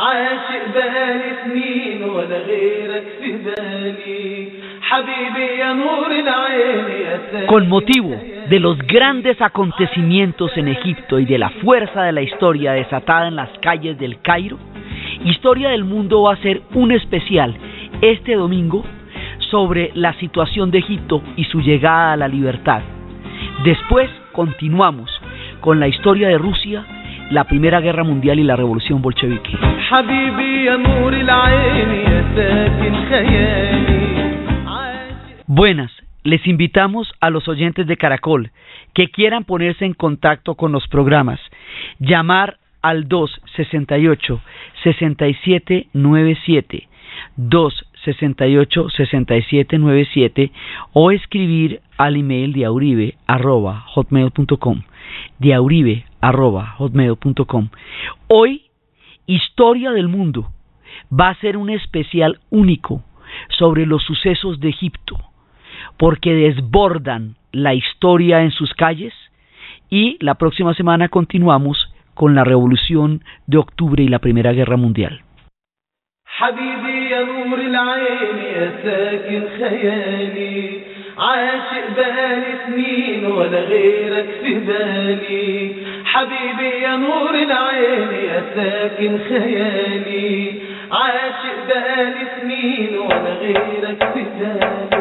عاشق بالي سنين ولا غيرك في بالي حبيبي يا نور العين يا ساكن Con motivo de los grandes acontecimientos en Egipto y de la fuerza de la historia desatada en las calles del Cairo, Historia del Mundo va a ser un especial este domingo sobre la situación de Egipto y su llegada a la libertad. Después continuamos con la historia de Rusia, la Primera Guerra Mundial y la Revolución Bolchevique. Buenas, les invitamos a los oyentes de Caracol que quieran ponerse en contacto con los programas, llamar al 268-6797, 268-6797 o escribir al email de auribe arroba de auribe arroba hotmail.com. Hoy, Historia del Mundo va a ser un especial único sobre los sucesos de Egipto, porque desbordan la historia en sus calles y la próxima semana continuamos con la Revolución de Octubre y la Primera Guerra Mundial. حبيبي يا نور العين يا ساكن خيالي عاشق بالي سنين ولا غيرك في بالي. حبيبي يا نور العين يا ساكن خيالي. عاشق بالي سنين ولا غيرك في بالي.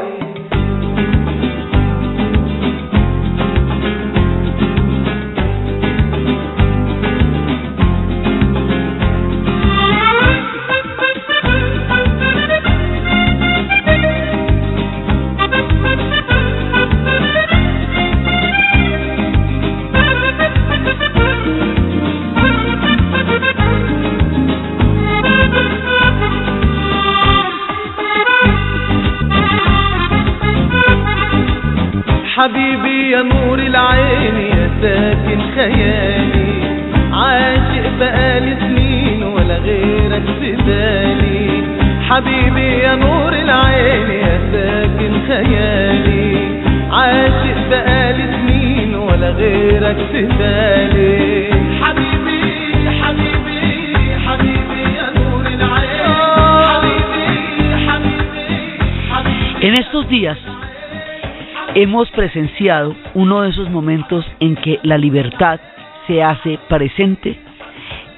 Hemos presenciado uno de esos momentos en que la libertad se hace presente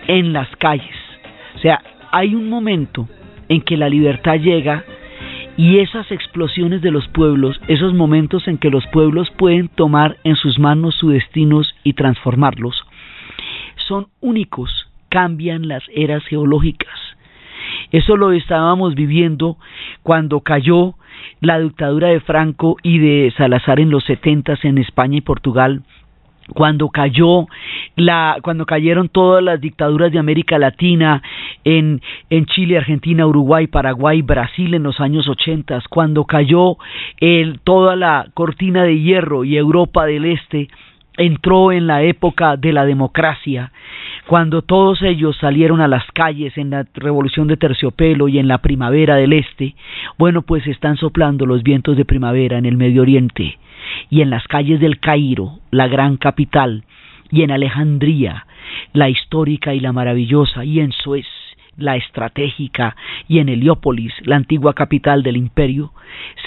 en las calles. O sea, hay un momento en que la libertad llega y esas explosiones de los pueblos, esos momentos en que los pueblos pueden tomar en sus manos sus destinos y transformarlos, son únicos, cambian las eras geológicas. Eso lo estábamos viviendo cuando cayó la dictadura de Franco y de Salazar en los setentas en España y Portugal, cuando cayó la cuando cayeron todas las dictaduras de América Latina en, en Chile, Argentina, Uruguay, Paraguay, Brasil en los años ochentas, cuando cayó el, toda la cortina de hierro y Europa del Este entró en la época de la democracia, cuando todos ellos salieron a las calles en la revolución de terciopelo y en la primavera del este, bueno, pues están soplando los vientos de primavera en el Medio Oriente y en las calles del Cairo, la gran capital, y en Alejandría, la histórica y la maravillosa, y en Suez, la estratégica, y en Heliópolis, la antigua capital del imperio,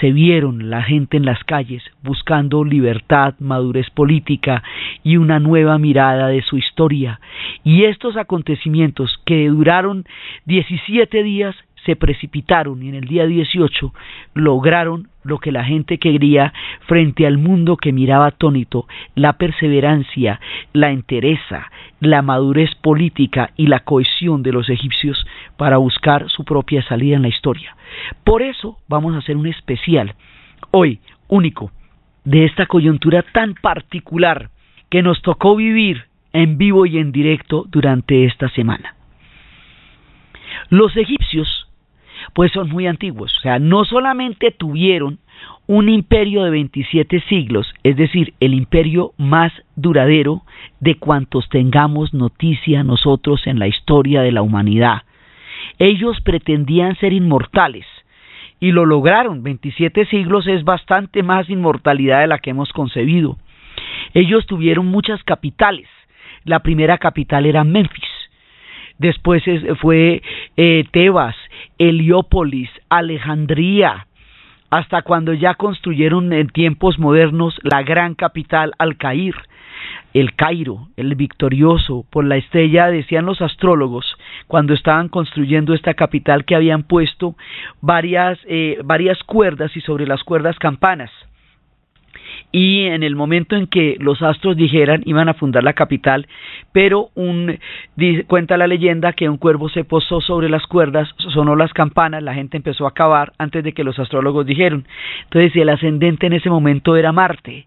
se vieron la gente en las calles buscando libertad, madurez política y una nueva mirada de su historia. Y estos acontecimientos que duraron 17 días se precipitaron y en el día 18 lograron lo que la gente quería frente al mundo que miraba atónito, la perseverancia, la entereza, la madurez política y la cohesión de los egipcios para buscar su propia salida en la historia. Por eso vamos a hacer un especial hoy único de esta coyuntura tan particular que nos tocó vivir en vivo y en directo durante esta semana. Los egipcios pues son muy antiguos. O sea, no solamente tuvieron un imperio de 27 siglos, es decir, el imperio más duradero de cuantos tengamos noticia nosotros en la historia de la humanidad. Ellos pretendían ser inmortales y lo lograron. 27 siglos es bastante más inmortalidad de la que hemos concebido. Ellos tuvieron muchas capitales. La primera capital era Memphis. después fue eh, Tebas, Heliópolis, Alejandría, hasta cuando ya construyeron en tiempos modernos la gran capital Al-Cair, el Cairo, el victorioso, por la estrella, decían los astrólogos, cuando estaban construyendo esta capital que habían puesto varias, eh, varias cuerdas y sobre las cuerdas campanas y en el momento en que los astros dijeran iban a fundar la capital, pero un cuenta la leyenda que un cuervo se posó sobre las cuerdas, sonó las campanas, la gente empezó a acabar antes de que los astrólogos dijeron. Entonces el ascendente en ese momento era Marte.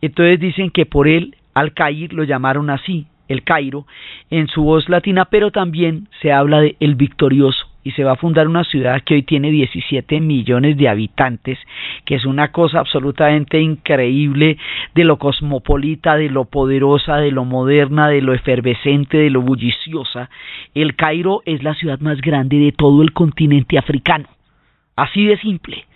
Entonces dicen que por él al caer lo llamaron así, el Cairo, en su voz latina, pero también se habla de el victorioso y se va a fundar una ciudad que hoy tiene 17 millones de habitantes, que es una cosa absolutamente increíble de lo cosmopolita, de lo poderosa, de lo moderna, de lo efervescente, de lo bulliciosa. El Cairo es la ciudad más grande de todo el continente africano. Así de simple.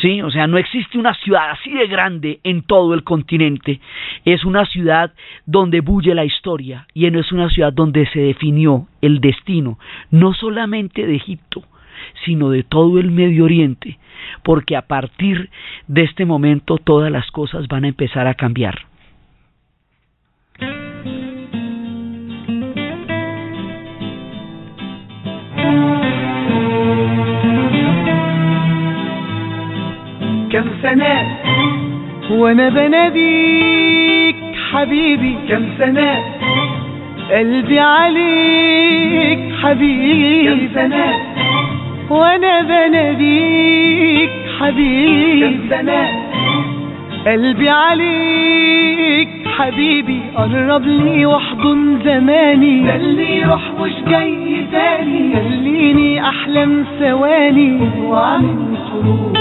¿Sí? O sea, no existe una ciudad así de grande en todo el continente. Es una ciudad donde bulle la historia y no es una ciudad donde se definió el destino, no solamente de Egipto, sino de todo el Medio Oriente, porque a partir de este momento todas las cosas van a empezar a cambiar. كم سنة؟ وأنا بناديك حبيبي. كم سنة؟ قلبي عليك حبيبي. كم سنة؟ وأنا بناديك حبيبي. كم سنة؟ قلبي عليك حبيبي. قرب لي واحضن زماني. اللي يروح مش جاي تاني. خليني أحلم ثواني. واعمل حروب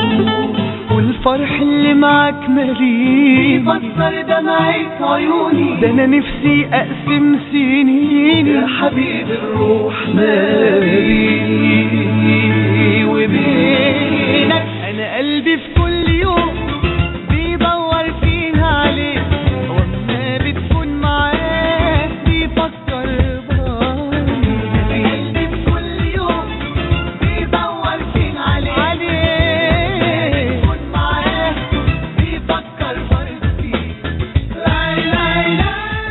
والفرح اللي معاك ماليني بيفسر دمعة عيوني. ده أنا نفسي أقسم سنيني يا حبيب الروح ما بيني وبينك أنا قلبي في كل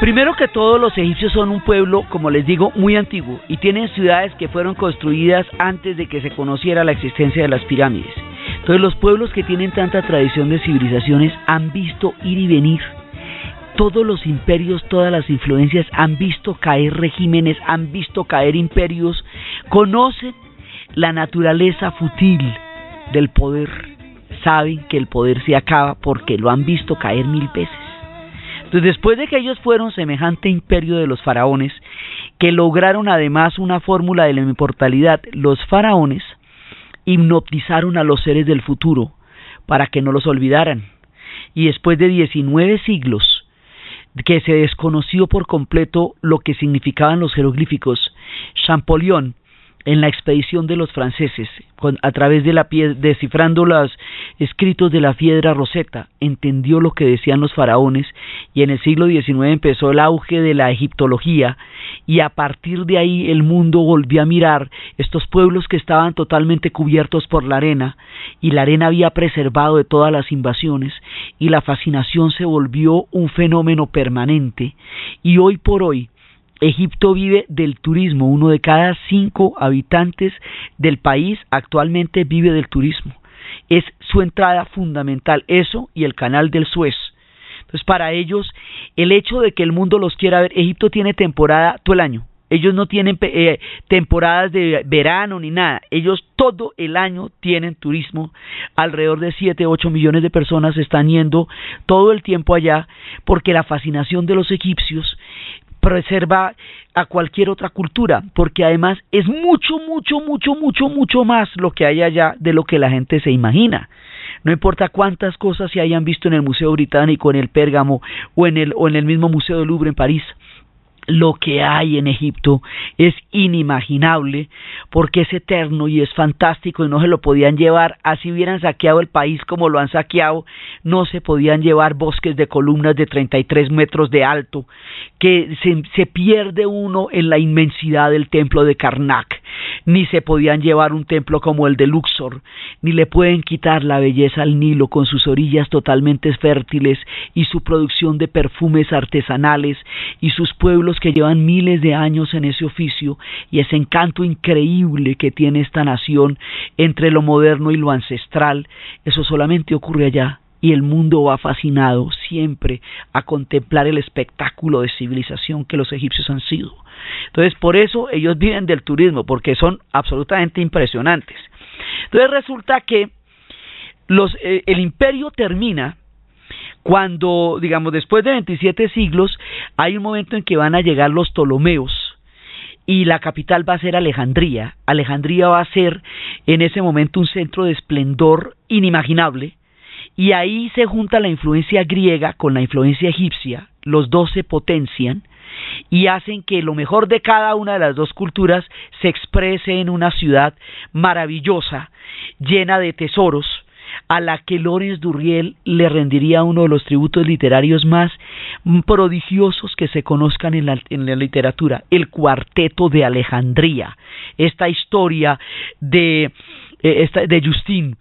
Primero que todo, los egipcios son un pueblo, como les digo, muy antiguo y tienen ciudades que fueron construidas antes de que se conociera la existencia de las pirámides. Entonces los pueblos que tienen tanta tradición de civilizaciones han visto ir y venir. Todos los imperios, todas las influencias han visto caer regímenes, han visto caer imperios, conocen la naturaleza fútil del poder, saben que el poder se acaba porque lo han visto caer mil veces. Después de que ellos fueron semejante imperio de los faraones, que lograron además una fórmula de la inmortalidad, los faraones hipnotizaron a los seres del futuro para que no los olvidaran. Y después de 19 siglos, que se desconoció por completo lo que significaban los jeroglíficos, Champollion, en la expedición de los franceses, con, a través de la pie, descifrando los escritos de la piedra Rosetta, entendió lo que decían los faraones y en el siglo XIX empezó el auge de la egiptología y a partir de ahí el mundo volvió a mirar estos pueblos que estaban totalmente cubiertos por la arena y la arena había preservado de todas las invasiones y la fascinación se volvió un fenómeno permanente y hoy por hoy Egipto vive del turismo, uno de cada cinco habitantes del país actualmente vive del turismo. Es su entrada fundamental, eso y el canal del Suez. Entonces, para ellos, el hecho de que el mundo los quiera ver, Egipto tiene temporada todo el año. Ellos no tienen eh, temporadas de verano ni nada. Ellos todo el año tienen turismo. Alrededor de 7, 8 millones de personas están yendo todo el tiempo allá porque la fascinación de los egipcios preserva a cualquier otra cultura, porque además es mucho, mucho, mucho, mucho, mucho más lo que hay allá de lo que la gente se imagina. No importa cuántas cosas se hayan visto en el Museo Británico, en el Pérgamo o en el, o en el mismo Museo del Louvre en París. Lo que hay en Egipto es inimaginable porque es eterno y es fantástico y no se lo podían llevar, así hubieran saqueado el país como lo han saqueado, no se podían llevar bosques de columnas de 33 metros de alto, que se, se pierde uno en la inmensidad del templo de Karnak, ni se podían llevar un templo como el de Luxor, ni le pueden quitar la belleza al Nilo con sus orillas totalmente fértiles y su producción de perfumes artesanales y sus pueblos que llevan miles de años en ese oficio y ese encanto increíble que tiene esta nación entre lo moderno y lo ancestral, eso solamente ocurre allá y el mundo va fascinado siempre a contemplar el espectáculo de civilización que los egipcios han sido. Entonces, por eso ellos viven del turismo, porque son absolutamente impresionantes. Entonces resulta que los, eh, el imperio termina cuando, digamos, después de 27 siglos, hay un momento en que van a llegar los Ptolomeos y la capital va a ser Alejandría. Alejandría va a ser en ese momento un centro de esplendor inimaginable y ahí se junta la influencia griega con la influencia egipcia, los dos se potencian y hacen que lo mejor de cada una de las dos culturas se exprese en una ciudad maravillosa, llena de tesoros, a la que Lorenz Durriel le rendiría uno de los tributos literarios más prodigiosos que se conozcan en la, en la literatura, el Cuarteto de Alejandría. Esta historia de, eh, de Justin,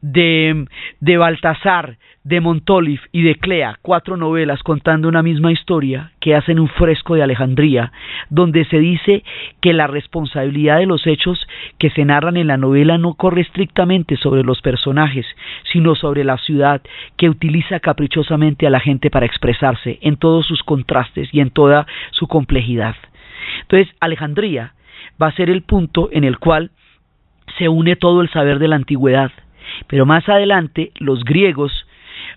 de, de Baltasar, de Montolif y de Clea, cuatro novelas contando una misma historia que hacen un fresco de Alejandría, donde se dice que la responsabilidad de los hechos que se narran en la novela no corre estrictamente sobre los personajes, sino sobre la ciudad que utiliza caprichosamente a la gente para expresarse en todos sus contrastes y en toda su complejidad. Entonces, Alejandría va a ser el punto en el cual se une todo el saber de la antigüedad, pero más adelante los griegos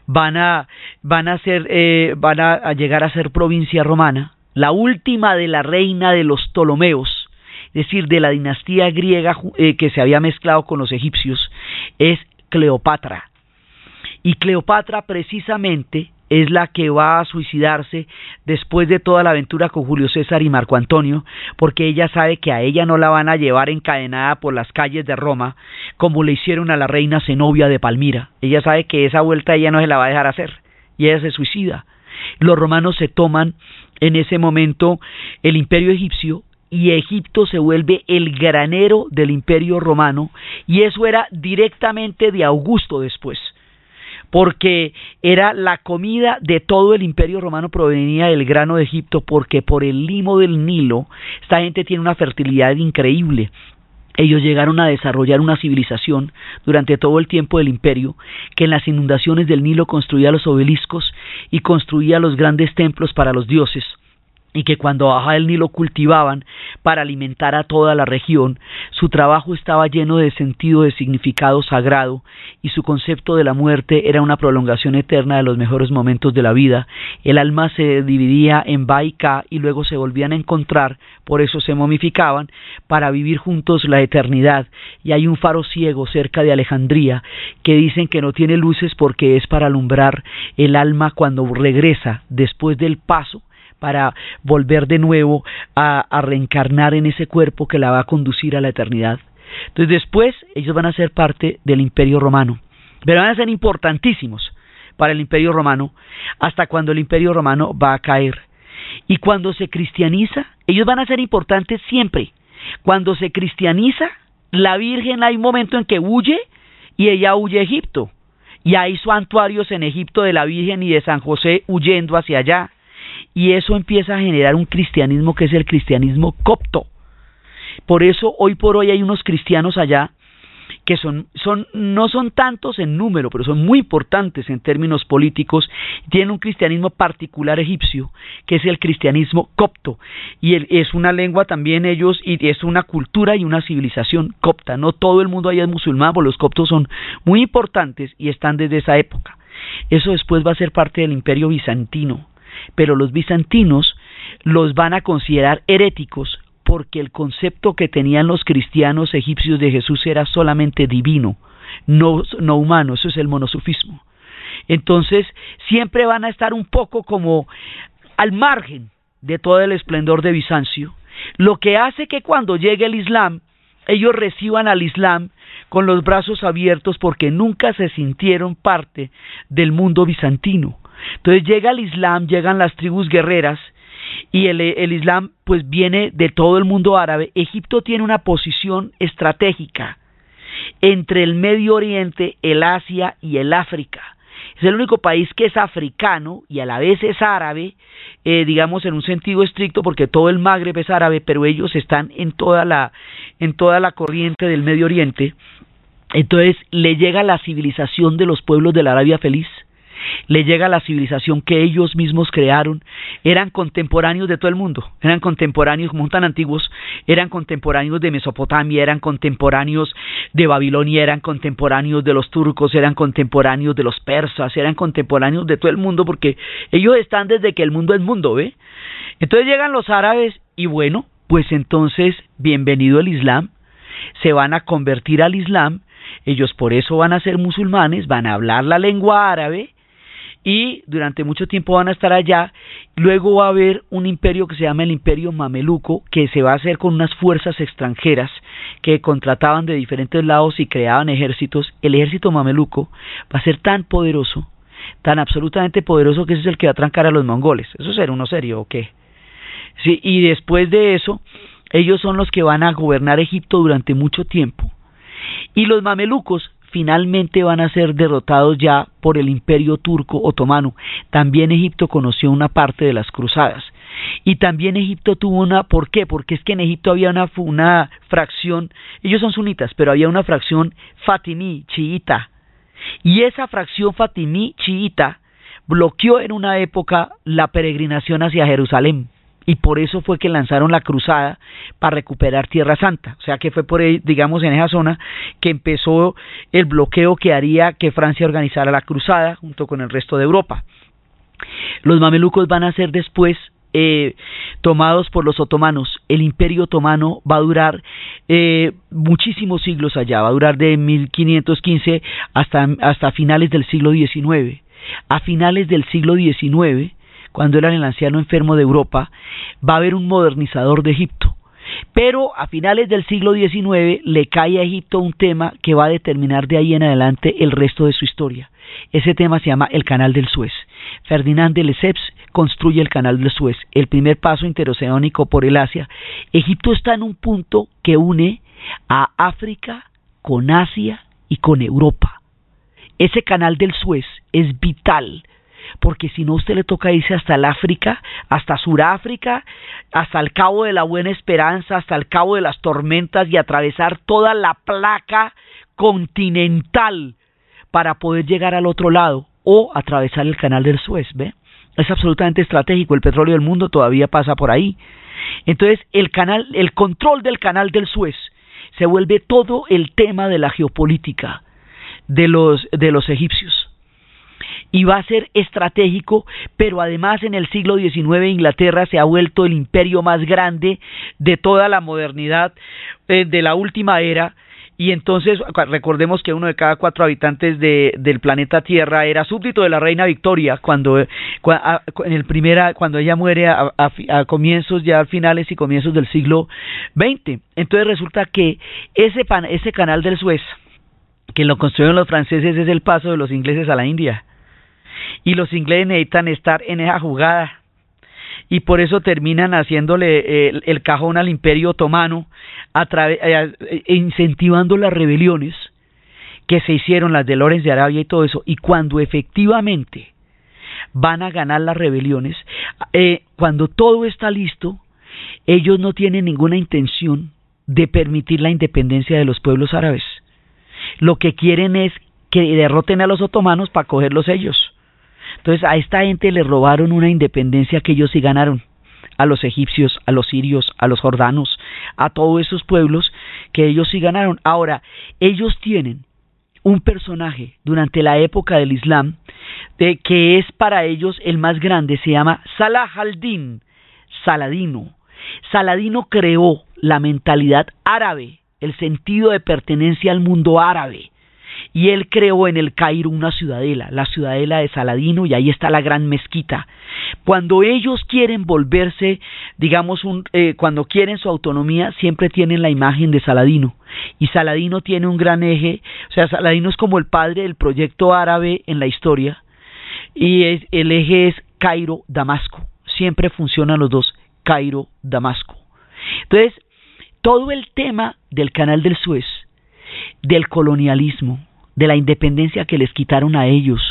van a, van a, ser, eh, van a, llegar a ser provincia romana, la última de la reina de los Ptolomeos, es decir, de la dinastía griega eh, que se había mezclado con los egipcios, es Cleopatra. Y Cleopatra precisamente es la que va a suicidarse después de toda la aventura con Julio César y Marco Antonio, porque ella sabe que a ella no la van a llevar encadenada por las calles de Roma, como le hicieron a la reina Zenobia de Palmira. Ella sabe que esa vuelta ella no se la va a dejar hacer, y ella se suicida. Los romanos se toman en ese momento el imperio egipcio y Egipto se vuelve el granero del imperio romano y eso era directamente de Augusto después porque era la comida de todo el imperio romano provenía del grano de Egipto, porque por el limo del Nilo esta gente tiene una fertilidad increíble. Ellos llegaron a desarrollar una civilización durante todo el tiempo del imperio que en las inundaciones del Nilo construía los obeliscos y construía los grandes templos para los dioses y que cuando baja el Nilo cultivaban para alimentar a toda la región, su trabajo estaba lleno de sentido de significado sagrado y su concepto de la muerte era una prolongación eterna de los mejores momentos de la vida. El alma se dividía en ba y ka y luego se volvían a encontrar, por eso se momificaban, para vivir juntos la eternidad. Y hay un faro ciego cerca de Alejandría que dicen que no tiene luces porque es para alumbrar el alma cuando regresa después del paso para volver de nuevo a, reencarnar en ese cuerpo que la va a conducir a la eternidad. Entonces después ellos van a ser parte del imperio romano, pero van a ser importantísimos para el imperio romano hasta cuando el imperio romano va a caer. Y cuando se cristianiza, ellos van a ser importantes siempre. Cuando se cristianiza, la Virgen hay un momento en que huye y ella huye a Egipto. Y hay santuarios en Egipto de la Virgen y de San José huyendo hacia allá y eso empieza a generar un cristianismo que es el cristianismo copto. Por eso hoy por hoy hay unos cristianos allá que son, son, no son tantos en número, pero son muy importantes en términos políticos, tienen un cristianismo particular egipcio, que es el cristianismo copto, y es una lengua también ellos, y es una cultura y una civilización copta, no todo el mundo allá es musulmán, pero los coptos son muy importantes y están desde esa época. Eso después va a ser parte del imperio bizantino, pero los bizantinos los van a considerar heréticos porque el concepto que tenían los cristianos egipcios de Jesús era solamente divino, no, no humano, eso es el monosufismo. Entonces, siempre van a estar un poco como al margen de todo el esplendor de Bizancio, lo que hace que cuando llegue el Islam, ellos reciban al Islam con los brazos abiertos porque nunca se sintieron parte del mundo bizantino. Entonces llega el Islam, llegan las tribus guerreras y el, Islam pues viene de todo el mundo árabe. Egipto tiene una posición estratégica entre el Medio Oriente, el Asia y el África. Es el único país que es africano y a la vez es árabe, eh, digamos en un sentido estricto, porque todo el Magreb es árabe, pero ellos están en toda la, en toda la corriente del Medio Oriente. Entonces le llega la civilización de los pueblos de la Arabia Feliz, le llega la civilización que ellos mismos crearon, eran contemporáneos de todo el mundo, eran contemporáneos como tan antiguos, eran contemporáneos de Mesopotamia, eran contemporáneos de Babilonia, eran contemporáneos de los turcos, eran contemporáneos de los persas, eran contemporáneos de todo el mundo porque ellos están desde que el mundo es mundo, ¿ve? Entonces llegan los árabes y bueno, pues entonces bienvenido el Islam, se van a convertir al Islam, ellos por eso van a ser musulmanes, van a hablar la lengua árabe, y durante mucho tiempo van a estar allá. Luego va a haber un imperio que se llama el Imperio Mameluco, que se va a hacer con unas fuerzas extranjeras que contrataban de diferentes lados y creaban ejércitos. El ejército mameluco va a ser tan poderoso, tan absolutamente poderoso que ese es el que va a trancar a los mongoles. ¿Eso será uno serio o qué? Sí, y después de eso, ellos son los que van a gobernar Egipto durante mucho tiempo. Y los mamelucos finalmente van a ser derrotados ya por el imperio turco otomano. También Egipto conoció una parte de las cruzadas. Y también Egipto tuvo una, ¿por qué? Porque es que en Egipto había una, una fracción, ellos son sunitas, pero había una fracción fatimí, chiita. Y esa fracción fatimí, chiita, bloqueó en una época la peregrinación hacia Jerusalén y por eso fue que lanzaron la cruzada para recuperar Tierra Santa. O sea que fue por, ahí, digamos, en esa zona que empezó el bloqueo que haría que Francia organizara la cruzada junto con el resto de Europa. Los mamelucos van a ser después eh, tomados por los otomanos. El imperio otomano va a durar eh, muchísimos siglos allá, va a durar de 1515 hasta, hasta finales del siglo XIX. A finales del siglo XIX, cuando era el anciano enfermo de Europa, va a haber un modernizador de Egipto. Pero a finales del siglo XIX le cae a Egipto un tema que va a determinar de ahí en adelante el resto de su historia. Ese tema se llama el Canal del Suez. Ferdinand de Lesseps construye el Canal del Suez, el primer paso interoceánico por el Asia. Egipto está en un punto que une a África con Asia y con Europa. Ese Canal del Suez es vital porque si no usted le toca irse hasta el África, hasta Suráfrica, hasta el Cabo de la Buena Esperanza, hasta el Cabo de las Tormentas y atravesar toda la placa continental para poder llegar al otro lado o atravesar el canal del Suez, ¿ve? Es absolutamente estratégico, el petróleo del mundo todavía pasa por ahí. Entonces, el canal, el control del canal del Suez se vuelve todo el tema de la geopolítica de los de los egipcios y va a ser estratégico, pero además en el siglo XIX Inglaterra se ha vuelto el imperio más grande de toda la modernidad eh, de la última era. Y entonces recordemos que uno de cada cuatro habitantes de, del planeta Tierra era súbdito de la reina Victoria cuando, en el primera, cuando ella muere a, a, comienzos ya finales y comienzos del siglo XX. Entonces resulta que ese, pan, ese canal del Suez que lo construyeron los franceses es el paso de los ingleses a la India y los ingleses necesitan estar en esa jugada. Y por eso terminan haciéndole eh, el, cajón al imperio otomano eh, eh, incentivando las rebeliones que se hicieron las de Lorenz de Arabia y todo eso. Y cuando efectivamente van a ganar las rebeliones cuando todo está listo ellos no tienen ninguna intención de permitir la independencia de los pueblos árabes. Lo que quieren es que derroten a los otomanos para cogerlos ellos entonces a esta gente le robaron una independencia que ellos sí ganaron a los egipcios, a los sirios, a los jordanos, a todos esos pueblos que ellos sí ganaron. Ahora, ellos tienen un personaje durante la época del Islam de que es para ellos el más grande, se llama Salah al-Din, Saladino. Saladino creó la mentalidad árabe, el sentido de pertenencia al mundo árabe. Y él creó en el Cairo una ciudadela, la ciudadela de Saladino, y ahí está la gran mezquita. Cuando ellos quieren volverse, digamos, un, eh, cuando quieren su autonomía, siempre tienen la imagen de Saladino. Y Saladino tiene un gran eje, o sea, Saladino es como el padre del proyecto árabe en la historia, y es, el eje es Cairo-Damasco. Siempre funcionan los dos, Cairo-Damasco. Entonces, todo el tema del canal del Suez, del colonialismo, de la independencia que les quitaron a ellos,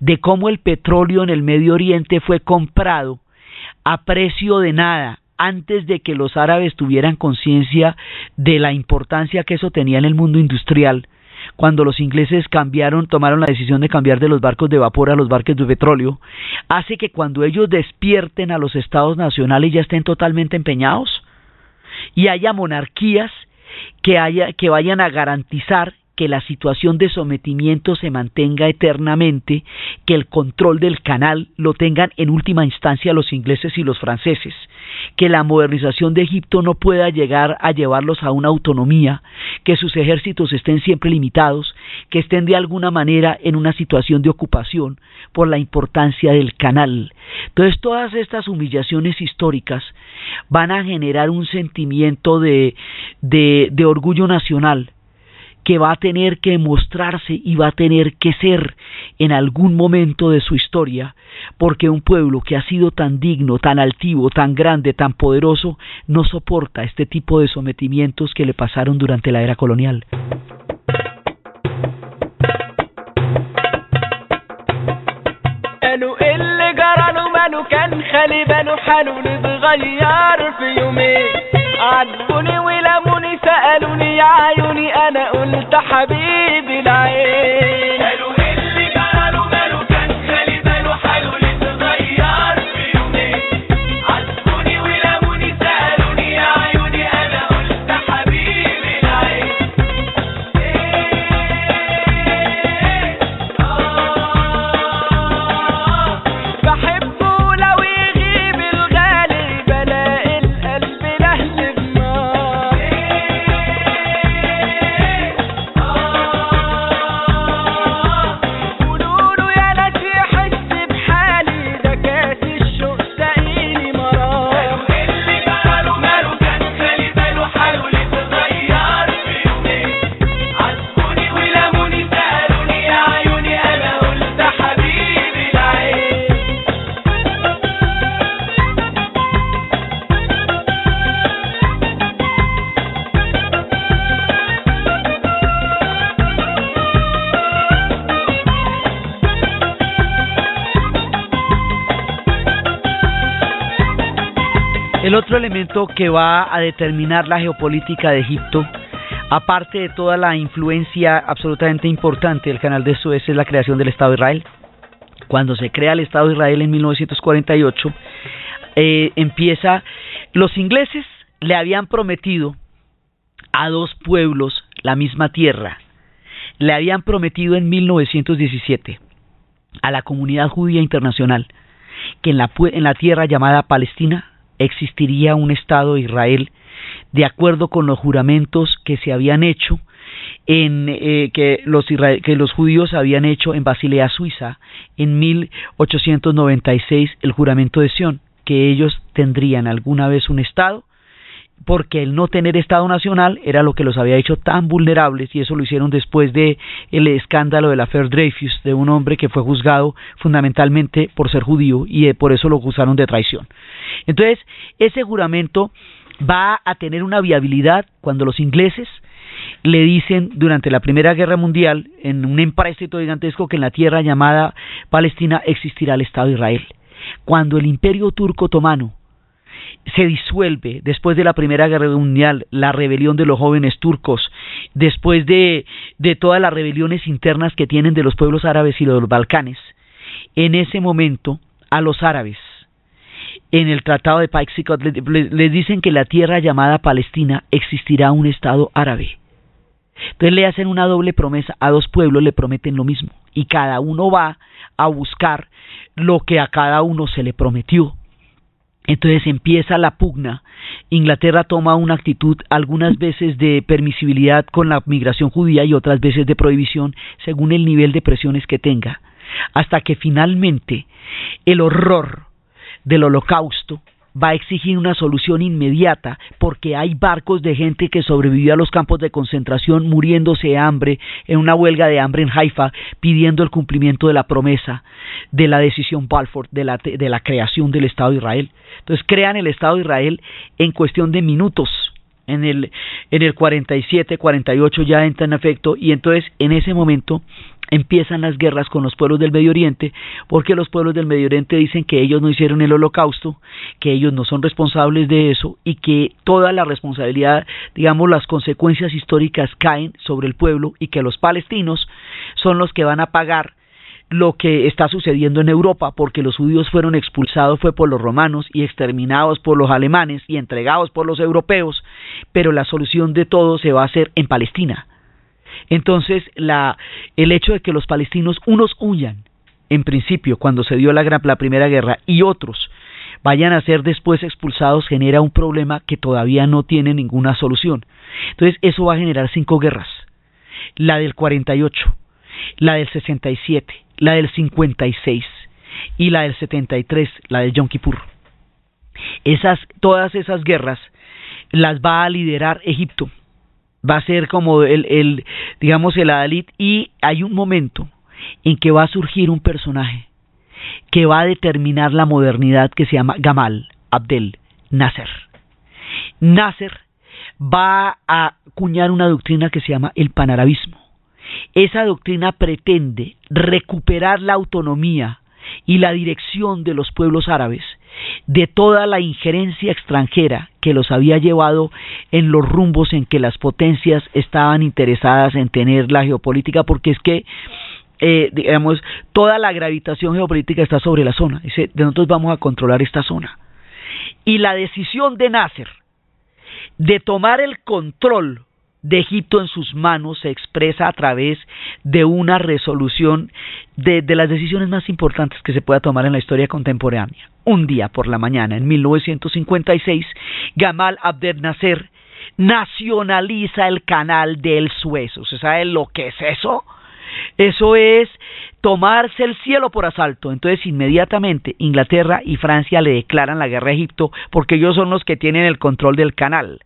de cómo el petróleo en el Medio Oriente fue comprado a precio de nada antes de que los árabes tuvieran conciencia de la importancia que eso tenía en el mundo industrial, cuando los ingleses cambiaron, tomaron la decisión de cambiar de los barcos de vapor a los barcos de petróleo, hace que cuando ellos despierten a los estados nacionales ya estén totalmente empeñados y haya monarquías que, haya, que vayan a garantizar que la situación de sometimiento se mantenga eternamente, que el control del canal lo tengan en última instancia los ingleses y los franceses, que la modernización de Egipto no pueda llegar a llevarlos a una autonomía, que sus ejércitos estén siempre limitados, que estén de alguna manera en una situación de ocupación por la importancia del canal. Entonces todas estas humillaciones históricas van a generar un sentimiento de, de, de orgullo nacional, que va a tener que mostrarse y va a tener que ser en algún momento de su historia, porque un pueblo que ha sido tan digno, tan altivo, tan grande, tan poderoso, no soporta este tipo de sometimientos que le pasaron durante la era colonial. عاتبوني ولموني سألوني يا عيوني أنا قلت حبيبي العين. Elemento que va a determinar la geopolítica de Egipto, aparte de toda la influencia absolutamente importante del canal de Suez, es la creación del Estado de Israel. Cuando se crea el Estado de Israel en 1948, eh, empieza, los ingleses le habían prometido a dos pueblos la misma tierra. Le habían prometido en 1917 a la comunidad judía internacional que en la, en la tierra llamada Palestina existiría un Estado de Israel de acuerdo con los juramentos que se habían hecho en eh, que los que los judíos habían hecho en Basilea, Suiza, en 1896 el juramento de Sion, que ellos tendrían alguna vez un Estado porque el no tener Estado nacional era lo que los había hecho tan vulnerables y eso lo hicieron después de el escándalo de la Fair Dreyfus de un hombre que fue juzgado fundamentalmente por ser judío y eh, por eso lo acusaron de traición. Entonces, ese juramento va a tener una viabilidad cuando los ingleses le dicen durante la Primera Guerra Mundial, en un empréstito gigantesco, que en la tierra llamada Palestina existirá el Estado de Israel. Cuando el Imperio Turco Otomano se disuelve después de la Primera Guerra Mundial, la rebelión de los jóvenes turcos, después de, de todas las rebeliones internas que tienen de los pueblos árabes y de los Balcanes, en ese momento a los árabes, en el Tratado de Paixicot, les le, le dicen que la tierra llamada Palestina existirá un Estado árabe. Entonces le hacen una doble promesa, a dos pueblos le prometen lo mismo, y cada uno va a buscar lo que a cada uno se le prometió. Entonces empieza la pugna. Inglaterra toma una actitud algunas veces de permisibilidad con la migración judía y otras veces de prohibición según el nivel de presiones que tenga. Hasta que finalmente el horror del holocausto va a exigir una solución inmediata porque hay barcos de gente que sobrevivió a los campos de concentración muriéndose de hambre en una huelga de hambre en Haifa pidiendo el cumplimiento de la promesa de la decisión Balfour de la, de la creación del Estado de Israel. Entonces crean el Estado de Israel en cuestión de minutos. En el, en el 47, 48 ya entra en efecto y entonces en ese momento empiezan las guerras con los pueblos del Medio Oriente, porque los pueblos del Medio Oriente dicen que ellos no hicieron el holocausto, que ellos no son responsables de eso y que toda la responsabilidad, digamos, las consecuencias históricas caen sobre el pueblo y que los palestinos son los que van a pagar lo que está sucediendo en Europa, porque los judíos fueron expulsados fue por los romanos y exterminados por los alemanes y entregados por los europeos, pero la solución de todo se va a hacer en Palestina. Entonces, la, el hecho de que los palestinos, unos huyan, en principio, cuando se dio la, la primera guerra, y otros vayan a ser después expulsados, genera un problema que todavía no tiene ninguna solución. Entonces, eso va a generar cinco guerras. La del 48, la del 67, la del 56 y la del 73, la del Yom Kippur. Esas, todas esas guerras las va a liderar Egipto va a ser como el, digamos, el Adalid y hay un momento en que va a surgir un personaje que va a determinar la modernidad que se llama Gamal Abdel Nasser. Nasser va a acuñar una doctrina que se llama el panarabismo. Esa doctrina pretende recuperar la autonomía y la dirección de los pueblos árabes de toda la injerencia extranjera que los había llevado en los rumbos en que las potencias estaban interesadas en tener la geopolítica, porque es que eh, digamos, toda la gravitación geopolítica está sobre la zona. Dice, nosotros vamos a controlar esta zona. Y la decisión de Nasser de tomar el control de Egipto en sus manos se expresa a través de una resolución de, las decisiones más importantes que se pueda tomar en la historia contemporánea. Un día por la mañana, en 1956, Gamal Abdel Nasser nacionaliza el canal del Suez. ¿Usted sabe lo que es eso? Eso es tomarse el cielo por asalto. Entonces inmediatamente Inglaterra y Francia le declaran la guerra a Egipto porque ellos son los que tienen el control del canal.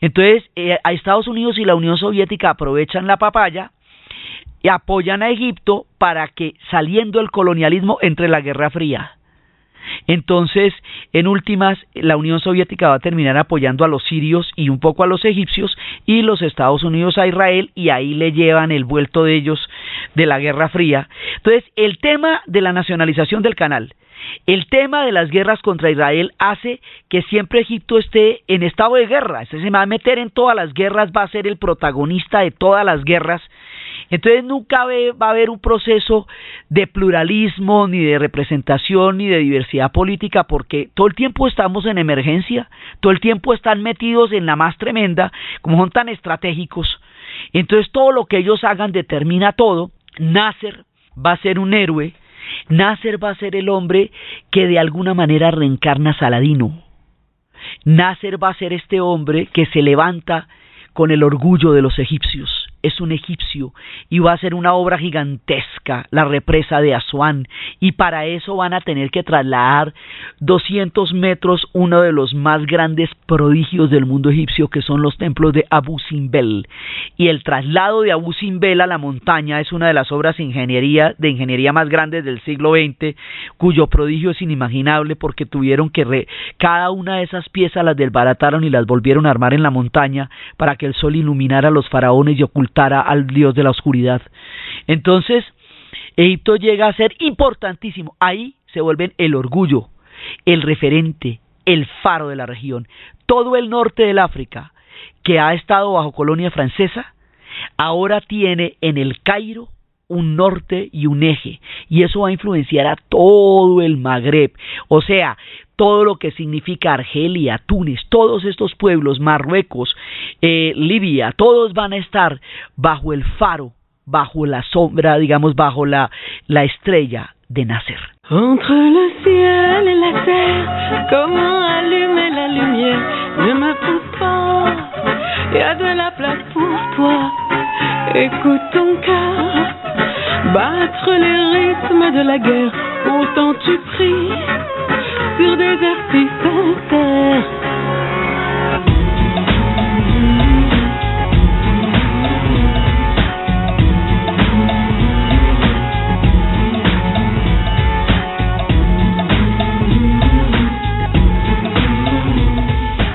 Entonces, eh, a Estados Unidos y la Unión Soviética aprovechan la papaya y apoyan a Egipto para que, saliendo el colonialismo, entre la Guerra Fría. Entonces, en últimas, la Unión Soviética va a terminar apoyando a los sirios y un poco a los egipcios y los Estados Unidos a Israel y ahí le llevan el vuelto de ellos de la Guerra Fría. Entonces, el tema de la nacionalización del canal el tema de las guerras contra Israel hace que siempre Egipto esté en estado de guerra. Este se va a meter en todas las guerras, va a ser el protagonista de todas las guerras. Entonces nunca va a haber un proceso de pluralismo, ni de representación, ni de diversidad política, porque todo el tiempo estamos en emergencia, todo el tiempo están metidos en la más tremenda, como son tan estratégicos. Entonces todo lo que ellos hagan determina todo. Nasser va a ser un héroe Nasser va a ser el hombre que de alguna manera reencarna a Saladino. Nasser va a ser este hombre que se levanta con el orgullo de los egipcios es un egipcio y va a ser una obra gigantesca, la represa de Asuán, y para eso van a tener que trasladar 200 metros uno de los más grandes prodigios del mundo egipcio, que son los templos de Abu Simbel. Y el traslado de Abu Simbel a la montaña es una de las obras de ingeniería, de ingeniería más grandes del siglo XX, cuyo prodigio es inimaginable porque tuvieron que re, cada una de esas piezas las desbarataron y las volvieron a armar en la montaña para que el sol iluminara a los faraones y ocultara al dios de la oscuridad. Entonces, Egipto llega a ser importantísimo. Ahí se vuelven el orgullo, el referente, el faro de la región. Todo el norte del África, que ha estado bajo colonia francesa, ahora tiene en el Cairo un norte y un eje, y eso va a influenciar a todo el Magreb. O sea, todo lo que significa Argelia, Túnez, todos estos pueblos, Marruecos, eh, Libia, todos van a estar bajo el faro, bajo la sombra, digamos, bajo la, la estrella de Nasser. Entre le ciel et la terre, comment allumer la lumière Ne me pousse pas, y a de la place pour toi. Écoute ton cœur, battre les rythmes de la guerre. Autant tu pries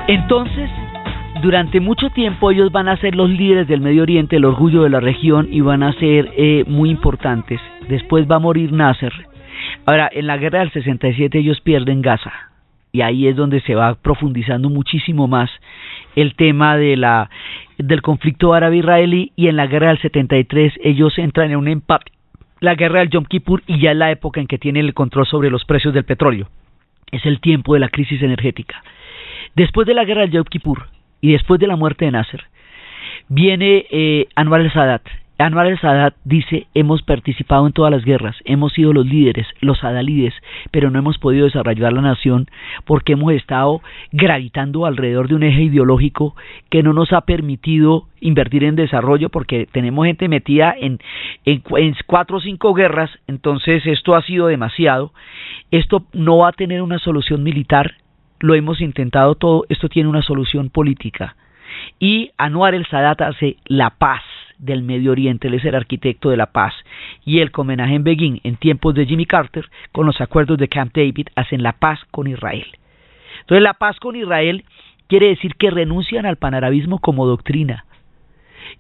Entonces, durante mucho tiempo ellos van a ser los líderes del Medio Oriente, el orgullo de la región y van a ser eh, muy importantes. Después va a morir Nasser. Ahora, en la guerra del 67 ellos pierden Gaza y ahí es donde se va profundizando muchísimo más el tema de la del conflicto árabe-israelí y en la guerra del 73 ellos entran en un empate, la guerra del Yom Kippur y ya es la época en que tienen el control sobre los precios del petróleo. Es el tiempo de la crisis energética. Después de la guerra del Yom Kippur y después de la muerte de Nasser, viene eh, Anwar el-Sadat. Anwar el-Sadat dice, hemos participado en todas las guerras, hemos sido los líderes, los adalides, pero no hemos podido desarrollar la nación porque hemos estado gravitando alrededor de un eje ideológico que no nos ha permitido invertir en desarrollo porque tenemos gente metida en, en, en cuatro o cinco guerras, entonces esto ha sido demasiado. Esto no va a tener una solución militar, lo hemos intentado todo, esto tiene una solución política. Y Anwar el Sadat hace la paz del Medio Oriente, él es el arquitecto de la paz. Y el homenaje en Begin, en tiempos de Jimmy Carter, con los acuerdos de Camp David, hacen la paz con Israel. Entonces la paz con Israel quiere decir que renuncian al panarabismo como doctrina.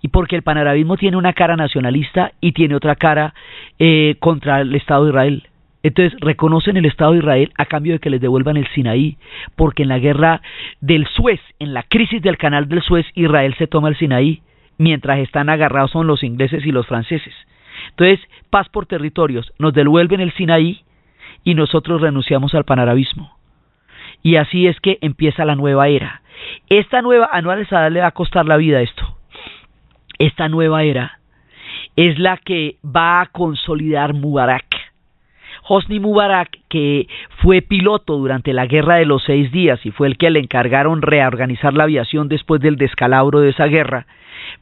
Y porque el panarabismo tiene una cara nacionalista y tiene otra cara eh, contra el Estado de Israel. Entonces reconocen el Estado de Israel a cambio de que les devuelvan el Sinaí, porque en la guerra del Suez, en la crisis del canal del Suez, Israel se toma el Sinaí, mientras están agarrados son los ingleses y los franceses. Entonces, paz por territorios, nos devuelven el Sinaí y nosotros renunciamos al panarabismo. Y así es que empieza la nueva era. Esta nueva, Sadat le va a costar la vida esto. Esta nueva era es la que va a consolidar Mubarak. Hosni Mubarak, que fue piloto durante la Guerra de los Seis Días y fue el que le encargaron reorganizar la aviación después del descalabro de esa guerra,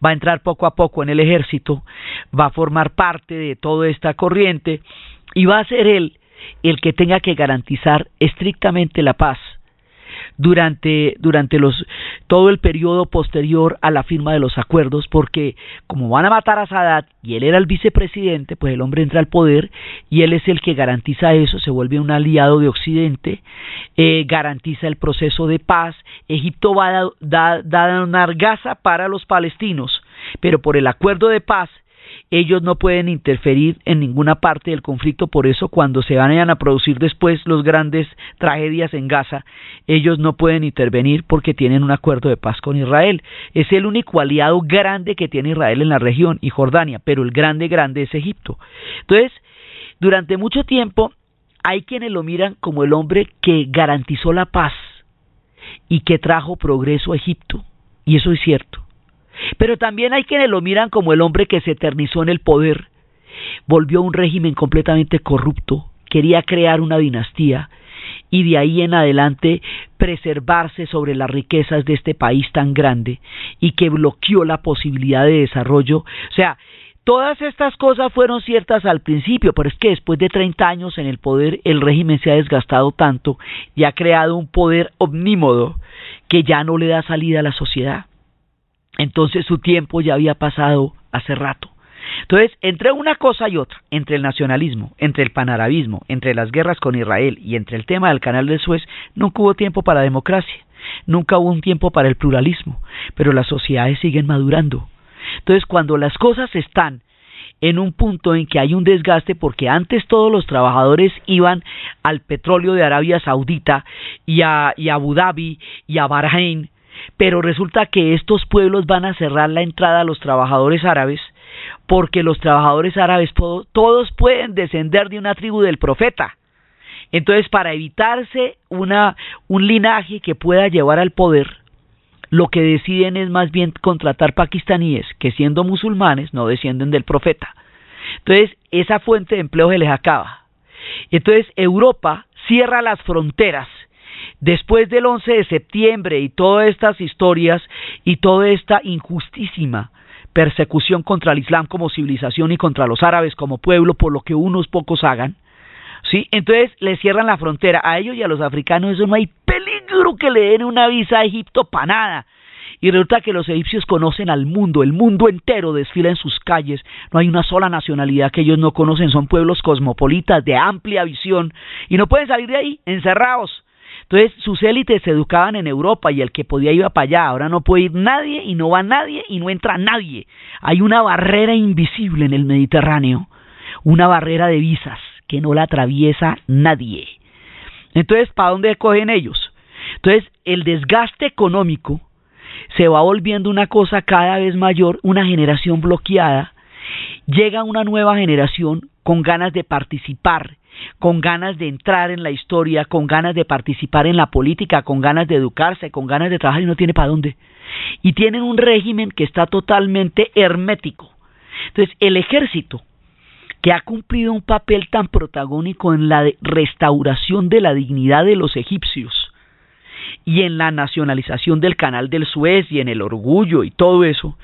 va a entrar poco a poco en el ejército, va a formar parte de toda esta corriente y va a ser él el que tenga que garantizar estrictamente la paz durante, durante los, todo el periodo posterior a la firma de los acuerdos, porque como van a matar a Sadat y él era el vicepresidente, pues el hombre entra al poder y él es el que garantiza eso, se vuelve un aliado de Occidente, eh, garantiza el proceso de paz, Egipto va a dar da, una Gaza para los palestinos, pero por el acuerdo de paz ellos no pueden interferir en ninguna parte del conflicto, por eso cuando se vayan a producir después los grandes tragedias en Gaza, ellos no pueden intervenir porque tienen un acuerdo de paz con Israel. Es el único aliado grande que tiene Israel en la región y Jordania, pero el grande grande es Egipto. Entonces, durante mucho tiempo hay quienes lo miran como el hombre que garantizó la paz y que trajo progreso a Egipto, y eso es cierto. Pero también hay quienes lo miran como el hombre que se eternizó en el poder, volvió a un régimen completamente corrupto, quería crear una dinastía y de ahí en adelante preservarse sobre las riquezas de este país tan grande y que bloqueó la posibilidad de desarrollo. O sea, todas estas cosas fueron ciertas al principio, pero es que después de 30 años en el poder el régimen se ha desgastado tanto y ha creado un poder omnímodo que ya no le da salida a la sociedad. Entonces su tiempo ya había pasado hace rato. Entonces, entre una cosa y otra, entre el nacionalismo, entre el panarabismo, entre las guerras con Israel y entre el tema del canal del Suez, nunca hubo tiempo para democracia, nunca hubo un tiempo para el pluralismo, pero las sociedades siguen madurando. Entonces, cuando las cosas están en un punto en que hay un desgaste porque antes todos los trabajadores iban al petróleo de Arabia Saudita y a, y a Abu Dhabi y a Bahrein pero resulta que estos pueblos van a cerrar la entrada a los trabajadores árabes porque los trabajadores árabes todos pueden descender de una tribu del profeta. Entonces, para evitarse una, un linaje que pueda llevar al poder, lo que deciden es más bien contratar pakistaníes que siendo musulmanes no descienden del profeta. Entonces, esa fuente de empleo se les acaba. Entonces Europa cierra las fronteras después del 11 de septiembre y todas estas historias y toda esta injustísima persecución contra el Islam como civilización y contra los árabes como pueblo por lo que unos pocos hagan, ¿sí? Entonces le cierran la frontera a ellos y a los africanos, eso no hay peligro que le den una visa a Egipto para nada. Y resulta que los egipcios conocen al mundo, el mundo entero desfila en sus calles, no hay una sola nacionalidad que ellos no conocen, son pueblos cosmopolitas de amplia visión y no pueden salir de ahí, encerrados. Entonces sus élites se educaban en Europa y el que podía iba para allá. Ahora no puede ir nadie y no va nadie y no entra nadie. Hay una barrera invisible en el Mediterráneo, una barrera de visas que no la atraviesa nadie. Entonces, ¿para dónde cogen ellos? Entonces, el desgaste económico se va volviendo una cosa cada vez mayor, una generación bloqueada. Llega una nueva generación con ganas de participar, con ganas de entrar en la historia, con ganas de participar en la política, con ganas de educarse, con ganas de trabajar y no tiene para dónde. Y tienen un régimen que está totalmente hermético. Entonces, el ejército, que ha cumplido un papel tan protagónico en la restauración de la dignidad de los egipcios y en la nacionalización del canal del Suez y en el orgullo y todo eso,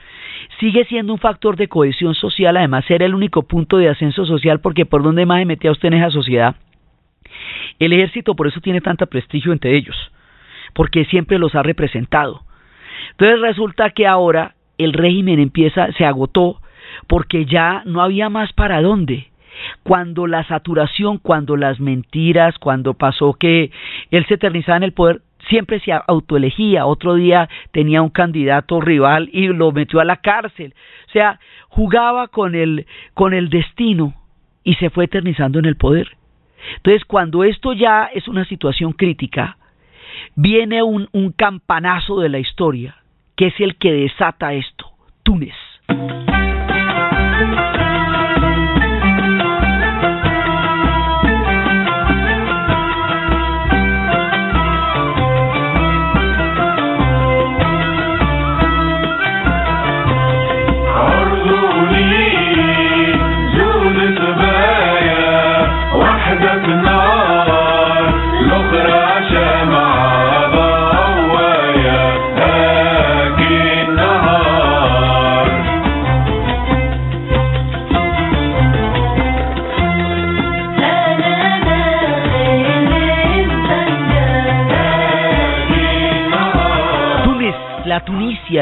sigue siendo un factor de cohesión social, además era el único punto de ascenso social porque por donde más se metía usted en esa sociedad. El ejército por eso tiene tanto prestigio entre ellos, porque siempre los ha representado. Entonces resulta que ahora el régimen empieza, se agotó, porque ya no había más para dónde. Cuando la saturación, cuando las mentiras, cuando pasó que él se eternizaba en el poder, siempre se autoelegía, otro día tenía un candidato rival y lo metió a la cárcel. O sea, jugaba con el, con el destino y se fue eternizando en el poder. Entonces, cuando esto ya es una situación crítica, viene un, un campanazo de la historia, que es el que desata esto, Túnez.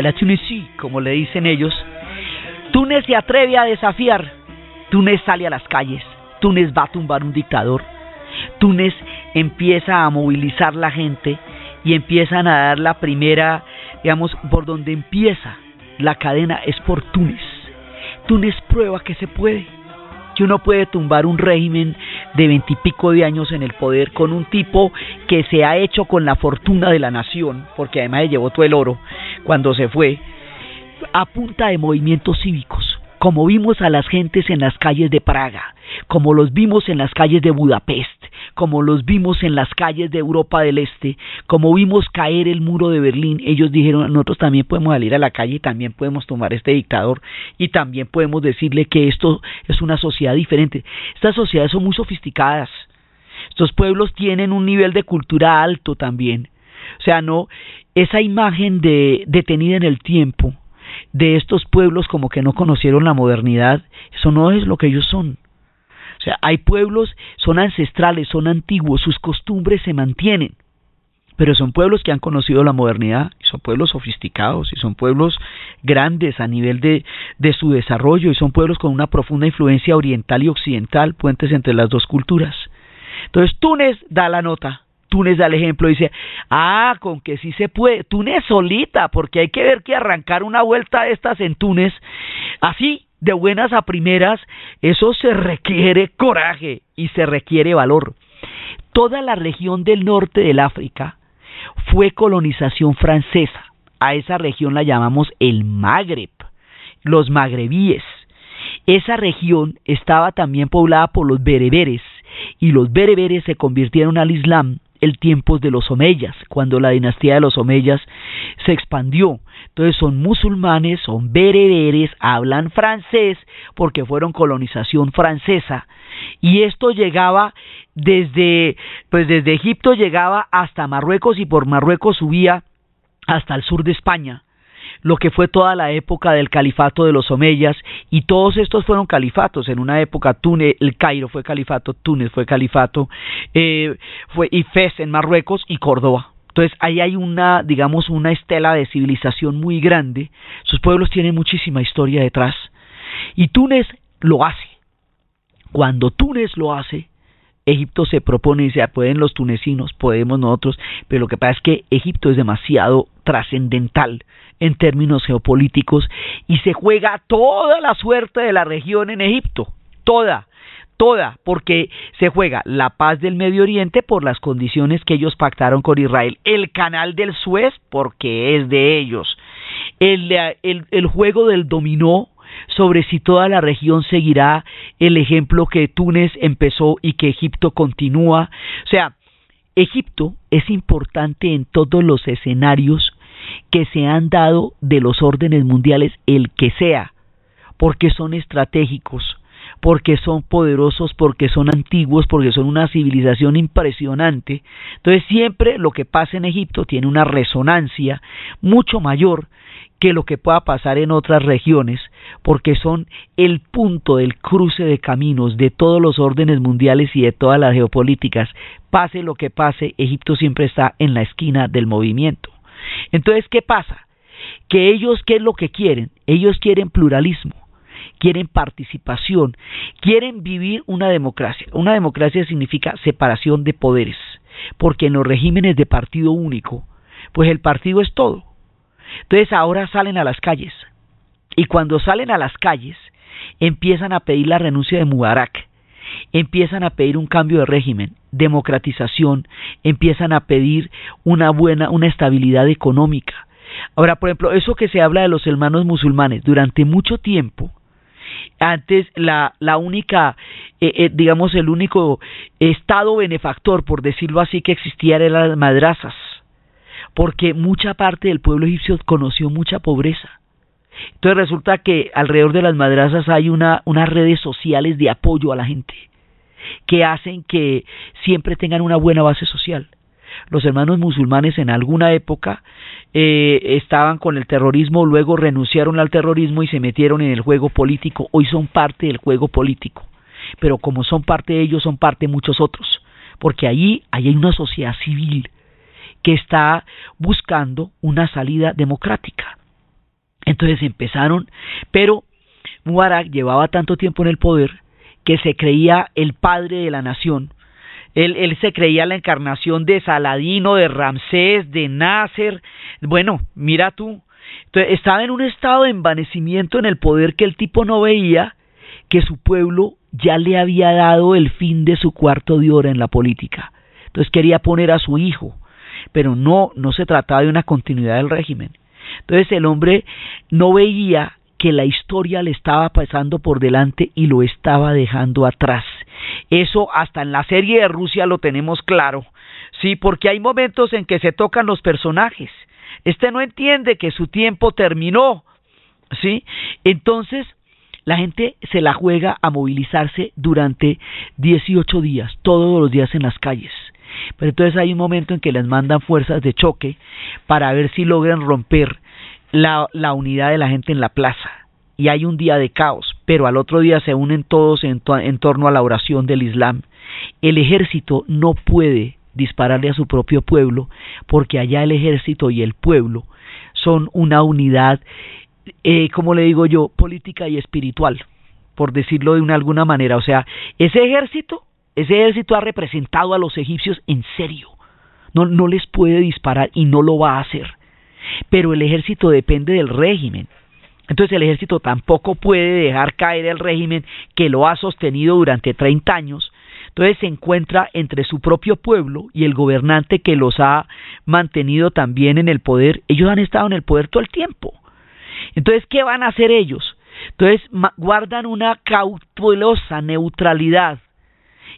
La como le dicen ellos, Túnez se atreve a desafiar, Túnez sale a las calles, Túnez va a tumbar un dictador, Túnez empieza a movilizar la gente y empiezan a dar la primera, digamos, por donde empieza la cadena es por Túnez. Túnez prueba que se puede, que uno puede tumbar un régimen de veintipico de años en el poder con un tipo que se ha hecho con la fortuna de la nación, porque además le llevó todo el oro cuando se fue, a punta de movimientos cívicos, como vimos a las gentes en las calles de Praga, como los vimos en las calles de Budapest, como los vimos en las calles de Europa del Este, como vimos caer el muro de Berlín, ellos dijeron, nosotros también podemos salir a la calle y también podemos tomar este dictador y también podemos decirle que esto es una sociedad diferente. Estas sociedades son muy sofisticadas. Estos pueblos tienen un nivel de cultura alto también. O sea, no, esa imagen de detenida en el tiempo de estos pueblos como que no conocieron la modernidad, eso no es lo que ellos son. O sea, hay pueblos, son ancestrales, son antiguos, sus costumbres se mantienen, pero son pueblos que han conocido la modernidad, y son pueblos sofisticados, y son pueblos grandes a nivel de, de su desarrollo, y son pueblos con una profunda influencia oriental y occidental, puentes entre las dos culturas. Entonces Túnez da la nota, Túnez da el ejemplo, dice, ah, con que sí se puede, Túnez solita, porque hay que ver que arrancar una vuelta de estas en Túnez, así, de buenas a primeras, eso se requiere coraje y se requiere valor. Toda la región del norte del África fue colonización francesa. A esa región la llamamos el Magreb, los magrebíes. Esa región estaba también poblada por los bereberes y los bereberes se convirtieron al Islam el tiempo de los omeyas, cuando la dinastía de los omeyas se expandió. Entonces son musulmanes, son bereberes, hablan francés porque fueron colonización francesa y esto llegaba desde pues desde Egipto llegaba hasta Marruecos y por Marruecos subía hasta el sur de España lo que fue toda la época del califato de los Omeyas, y todos estos fueron califatos. En una época, Túnez, el Cairo fue califato, Túnez fue califato, eh, fue y Fez en Marruecos y Córdoba. Entonces ahí hay una, digamos, una estela de civilización muy grande. Sus pueblos tienen muchísima historia detrás. Y Túnez lo hace. Cuando Túnez lo hace, Egipto se propone y dice, pueden los tunecinos, podemos nosotros, pero lo que pasa es que Egipto es demasiado trascendental en términos geopolíticos y se juega toda la suerte de la región en Egipto, toda, toda, porque se juega la paz del Medio Oriente por las condiciones que ellos pactaron con Israel, el canal del Suez porque es de ellos, el, el, juego del dominó sobre si toda la región seguirá el ejemplo que Túnez empezó y que Egipto continúa. O sea, Egipto es importante en todos los escenarios que se han dado de los órdenes mundiales, el que sea, porque son estratégicos, porque son poderosos, porque son antiguos, porque son una civilización impresionante. Entonces siempre lo que pasa en Egipto tiene una resonancia mucho mayor que lo que pueda pasar en otras regiones, porque son el punto del cruce de caminos de todos los órdenes mundiales y de todas las geopolíticas. Pase lo que pase, Egipto siempre está en la esquina del movimiento. Entonces, ¿qué pasa? Que ellos, ¿qué es lo que quieren? Ellos quieren pluralismo, quieren participación, quieren vivir una democracia. Una democracia significa separación de poderes, porque en los regímenes de partido único, pues el partido es todo. Entonces ahora salen a las calles, y cuando salen a las calles, empiezan a pedir la renuncia de Mubarak, empiezan a pedir un cambio de régimen, democratización, empiezan a pedir una buena, una estabilidad económica. Ahora, por ejemplo, eso que se habla de los hermanos musulmanes, durante mucho tiempo, antes la, la única, eh, eh, digamos, el único estado benefactor, por decirlo así, que existía eran las madrazas, porque mucha parte del pueblo egipcio conoció mucha pobreza. Entonces resulta que alrededor de las madrazas hay una, unas redes sociales de apoyo a la gente que hacen que siempre tengan una buena base social. Los hermanos musulmanes en alguna época eh, estaban con el terrorismo, luego renunciaron al terrorismo y se metieron en el juego político. Hoy son parte del juego político, pero como son parte de ellos, son parte de muchos otros, porque allí, allí hay una sociedad civil que está buscando una salida democrática. Entonces empezaron, pero Mubarak llevaba tanto tiempo en el poder que se creía el padre de la nación. Él, él se creía la encarnación de Saladino, de Ramsés, de Nasser. Bueno, mira tú, entonces, estaba en un estado de envanecimiento en el poder que el tipo no veía que su pueblo ya le había dado el fin de su cuarto de hora en la política. Entonces quería poner a su hijo, pero no, no se trataba de una continuidad del régimen. Entonces el hombre no veía que la historia le estaba pasando por delante y lo estaba dejando atrás. Eso hasta en la serie de Rusia lo tenemos claro. Sí, porque hay momentos en que se tocan los personajes. Este no entiende que su tiempo terminó. ¿Sí? Entonces, la gente se la juega a movilizarse durante 18 días, todos los días en las calles. Pero entonces hay un momento en que les mandan fuerzas de choque para ver si logran romper la, la unidad de la gente en la plaza y hay un día de caos, pero al otro día se unen todos en, en, torno a la oración del Islam. El ejército no puede dispararle a su propio pueblo porque allá el ejército y el pueblo son una unidad, eh, como le digo yo, política y espiritual, por decirlo de una alguna manera. O sea, ese ejército, ese ejército ha representado a los egipcios en serio. No, no les puede disparar y no lo va a hacer pero el ejército depende del régimen. Entonces el ejército tampoco puede dejar caer el régimen que lo ha sostenido durante 30 años. Entonces se encuentra entre su propio pueblo y el gobernante que los ha mantenido también en el poder. Ellos han estado en el poder todo el tiempo. Entonces, ¿qué van a hacer ellos? Entonces guardan una cautelosa neutralidad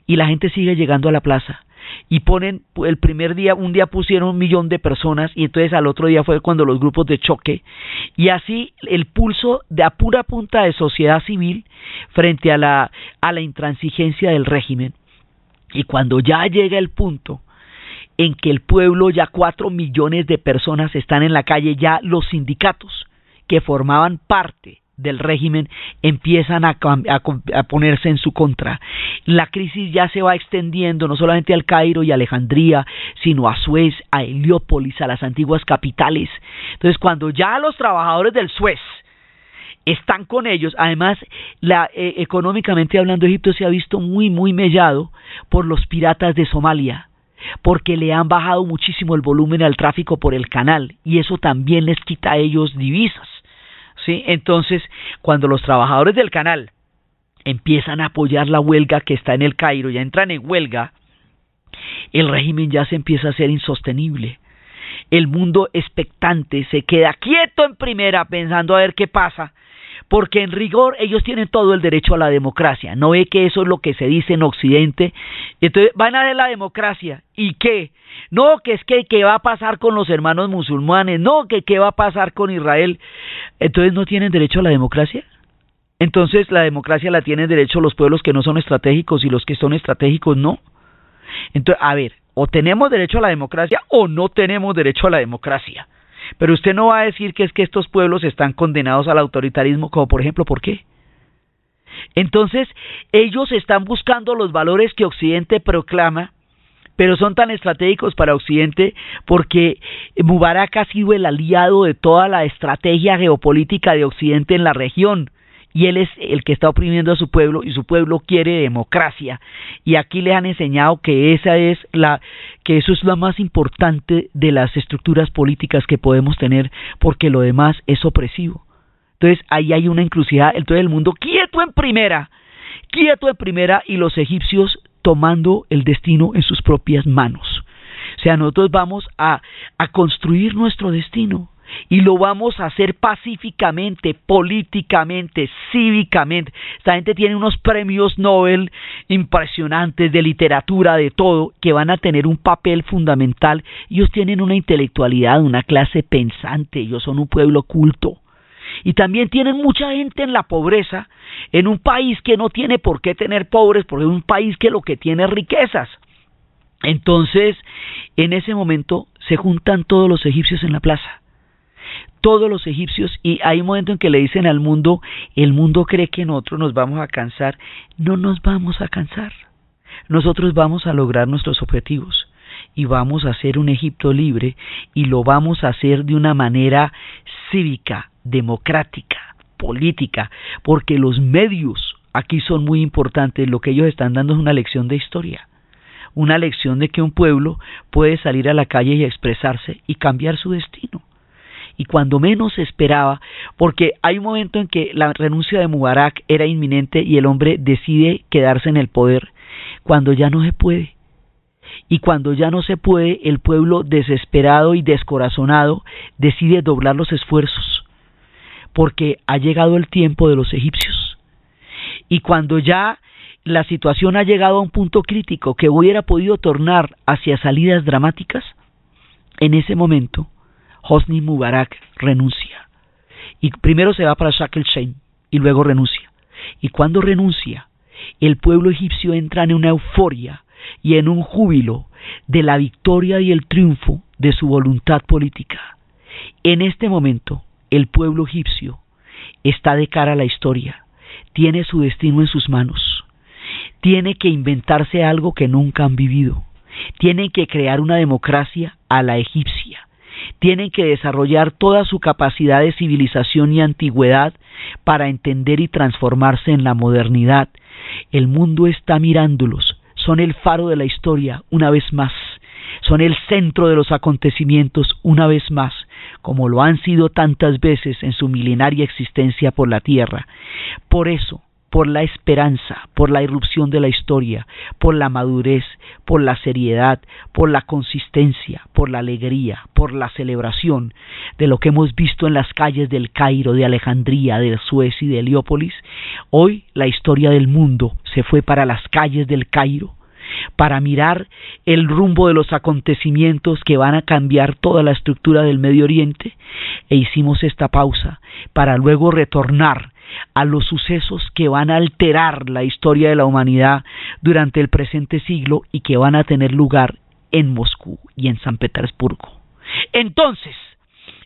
y la gente sigue llegando a la plaza. y ponen el primer día, un día pusieron un millón de personas y entonces al otro día fue cuando los grupos de choque y así el pulso de a pura punta de sociedad civil frente a la, a la intransigencia del régimen. Y cuando ya llega el punto en que el pueblo, ya cuatro millones de personas están en la calle, ya los sindicatos que formaban parte del régimen empiezan a, ponerse en su contra. La crisis ya se va extendiendo no solamente al Cairo y Alejandría, sino a Suez, a Heliópolis, a las antiguas capitales. Entonces, cuando ya los trabajadores del Suez están con ellos, además, la, eh, económicamente hablando, Egipto se ha visto muy, muy mellado por los piratas de Somalia porque le han bajado muchísimo el volumen al tráfico por el canal y eso también les quita a ellos divisas. ¿Sí? Entonces, cuando los trabajadores del canal empiezan a apoyar la huelga que está en el Cairo, ya entran en huelga, el régimen ya se empieza a ser insostenible. El mundo expectante se queda quieto en primera pensando a ver qué pasa porque en rigor ellos tienen todo el derecho a la democracia. No ve que eso es lo que se dice en Occidente. Entonces van a ver la democracia. ¿Y qué? No, que es que qué va a pasar con los hermanos musulmanes. No, que qué va a pasar con Israel. Entonces no tienen derecho a la democracia. Entonces la democracia la tienen derecho los pueblos que no son estratégicos y los que son estratégicos no. Entonces, a ver, o tenemos derecho a la democracia o no tenemos derecho a la democracia. Pero usted no va a decir que es que estos pueblos están condenados al autoritarismo, como por ejemplo, ¿por qué? Entonces, ellos están buscando los valores que Occidente proclama, pero son tan estratégicos para Occidente porque Mubarak ha sido el aliado de toda la estrategia geopolítica de Occidente en la región y él es el que está oprimiendo a su pueblo y su pueblo quiere democracia y aquí le han enseñado que esa es la que eso es lo más importante de las estructuras políticas que podemos tener porque lo demás es opresivo. Entonces ahí hay una encrucijada, todo el mundo quieto en primera, quieto en primera y los egipcios tomando el destino en sus propias manos. O sea, nosotros vamos a, a construir nuestro destino y lo vamos a hacer pacíficamente, políticamente, cívicamente. Esta gente tiene unos premios Nobel impresionantes de literatura, de todo, que van a tener un papel fundamental. Ellos tienen una intelectualidad, una clase pensante, ellos son un pueblo culto. Y también tienen mucha gente en la pobreza, en un país que no tiene por qué tener pobres, porque es un país que lo que tiene es riquezas. Entonces, en ese momento se juntan todos los egipcios en la plaza todos los egipcios y hay un momento en que le dicen al mundo, el mundo cree que nosotros nos vamos a cansar, no nos vamos a cansar, nosotros vamos a lograr nuestros objetivos y vamos a hacer un Egipto libre y lo vamos a hacer de una manera cívica, democrática, política, porque los medios aquí son muy importantes, lo que ellos están dando es una lección de historia una lección de que un pueblo puede salir a la calle y expresarse y cambiar su destino y cuando menos se esperaba, porque hay un momento en que la renuncia de Mubarak era inminente y el hombre decide quedarse en el poder, cuando ya no se puede. Y cuando ya no se puede, el pueblo desesperado y descorazonado decide doblar los esfuerzos, porque ha llegado el tiempo de los egipcios. Y cuando ya la situación ha llegado a un punto crítico que hubiera podido tornar hacia salidas dramáticas, en ese momento Hosni Mubarak renuncia. Y primero se va para Shak el y luego renuncia. Y cuando renuncia, el pueblo egipcio entra en una euforia y en un júbilo de la victoria y el triunfo de su voluntad política. En este momento, el pueblo egipcio está de cara a la historia, tiene su destino en sus manos, tiene que inventarse algo que nunca han vivido, tiene que crear una democracia a la egipcia, tienen que desarrollar toda su capacidad de civilización y antigüedad para entender y transformarse en la modernidad. El mundo está mirándolos, son el faro de la historia una vez más, son el centro de los acontecimientos una vez más, como lo han sido tantas veces en su milenaria existencia por la tierra. Por eso, por la esperanza, por la irrupción de la historia, por la madurez, por la seriedad, por la consistencia, por la alegría, por la celebración de lo que hemos visto en las calles del Cairo, de Alejandría, de Suez y de Heliópolis. Hoy la historia del mundo se fue para las calles del Cairo para mirar el rumbo de los acontecimientos que van a cambiar toda la estructura del Medio Oriente e hicimos esta pausa para luego retornar a los sucesos que van a alterar la historia de la humanidad durante el presente siglo y que van a tener lugar en Moscú y en San Petersburgo. Entonces,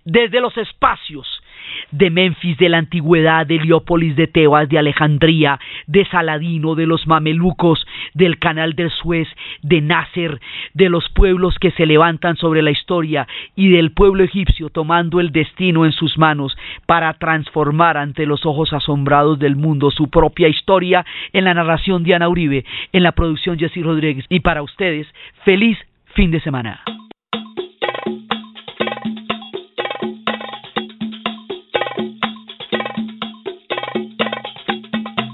desde los espacios de Memphis, de la antigüedad, de Heliópolis, de Tebas, de Alejandría, de Saladino, de los mamelucos, del canal del Suez, de Nasser, de los pueblos que se levantan sobre la historia y del pueblo egipcio tomando el destino en sus manos para transformar ante los ojos asombrados del mundo su propia historia en la narración de Ana Uribe, en la producción Jessy Rodríguez. Y para ustedes, feliz fin de semana.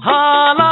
Hala